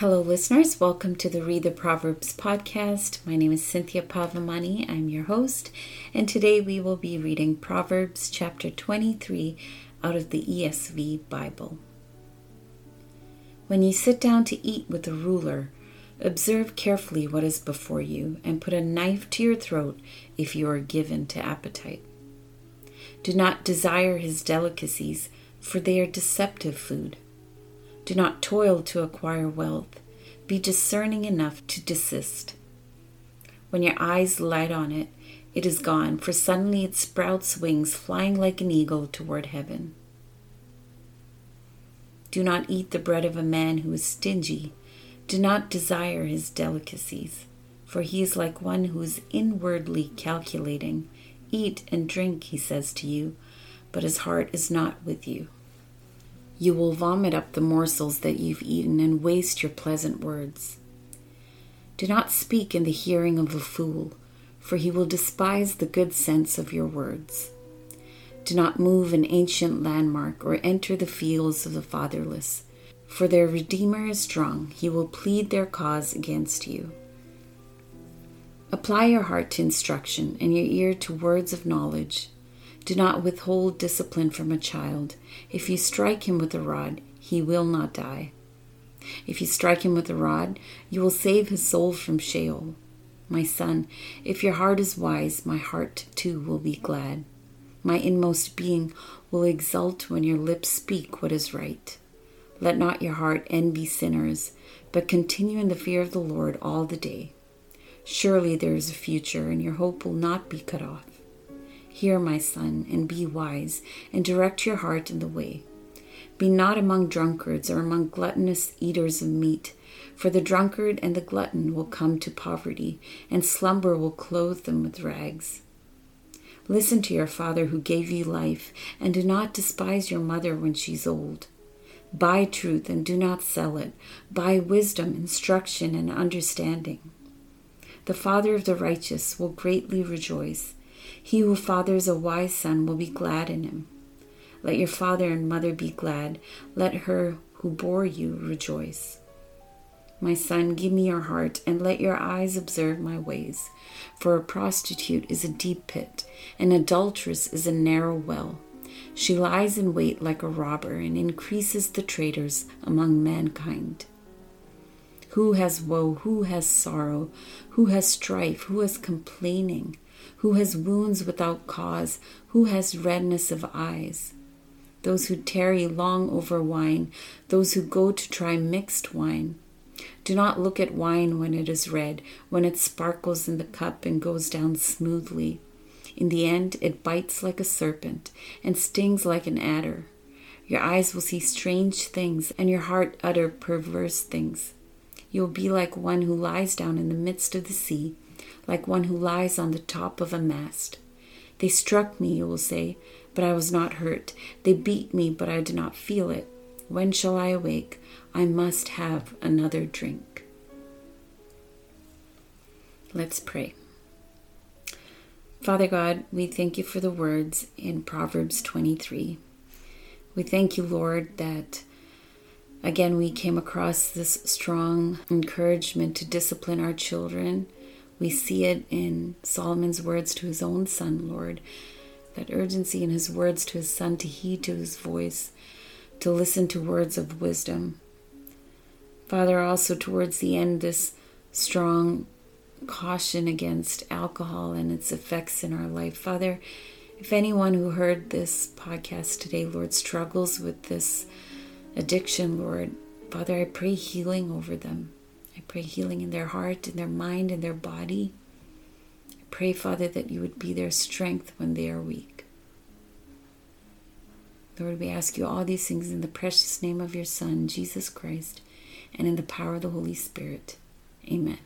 Hello, listeners. Welcome to the Read the Proverbs podcast. My name is Cynthia Pavamani. I'm your host, and today we will be reading Proverbs chapter 23 out of the ESV Bible. When you sit down to eat with a ruler, observe carefully what is before you, and put a knife to your throat if you are given to appetite. Do not desire his delicacies, for they are deceptive food do not toil to acquire wealth. Be discerning enough to desist. When your eyes light on it, it is gone, for suddenly it sprouts wings, flying like an eagle toward heaven. Do not eat the bread of a man who is stingy. Do not desire his delicacies, for he is like one who is inwardly calculating. Eat and drink, he says to you, but his heart is not with you. You will vomit up the morsels that you've eaten and waste your pleasant words. Do not speak in the hearing of a fool, for he will despise the good sense of your words. Do not move an ancient landmark or enter the fields of the fatherless, for their Redeemer is strong. He will plead their cause against you. Apply your heart to instruction and your ear to words of knowledge. Do not withhold discipline from a child. If you strike him with a rod, he will not die. If you strike him with a rod, you will save his soul from Sheol. My son, if your heart is wise, my heart too will be glad. My inmost being will exult when your lips speak what is right. Let not your heart envy sinners, but continue in the fear of the Lord all the day. Surely there is a future, and your hope will not be cut off. Hear, my son, and be wise, and direct your heart in the way. Be not among drunkards or among gluttonous eaters of meat, for the drunkard and the glutton will come to poverty, and slumber will clothe them with rags. Listen to your father who gave you life, and do not despise your mother when she's old. Buy truth and do not sell it. Buy wisdom, instruction, and understanding. The father of the righteous will greatly rejoice he who fathers a wise son will be glad in him. Let your father and mother be glad. Let her who bore you rejoice. My son, give me your heart, and let your eyes observe my ways. For a prostitute is a deep pit, an adulteress is a narrow well. She lies in wait like a robber and increases the traitors among mankind. Who has woe? Who has sorrow? Who has strife? Who has complaining? Who has wounds without cause, who has redness of eyes. Those who tarry long over wine, those who go to try mixed wine. Do not look at wine when it is red, when it sparkles in the cup and goes down smoothly. In the end, it bites like a serpent and stings like an adder. Your eyes will see strange things, and your heart utter perverse things. You will be like one who lies down in the midst of the sea like one who lies on the top of a mast. They struck me, you will say, but I was not hurt. They beat me, but I did not feel it. When shall I awake? I must have another drink. Let's pray. Father God, we thank you for the words in Proverbs 23. We thank you, Lord, that again we came across this strong encouragement to discipline our children we see it in Solomon's words to his own son, Lord, that urgency in his words to his son to heed to his voice, to listen to words of wisdom. Father, also towards the end, this strong caution against alcohol and its effects in our life. Father, if anyone who heard this podcast today, Lord, struggles with this addiction, Lord, Father, I pray healing over them. Pray healing in their heart, in their mind, in their body. I pray, Father, that you would be their strength when they are weak. Lord, we ask you all these things in the precious name of your Son, Jesus Christ, and in the power of the Holy Spirit. Amen.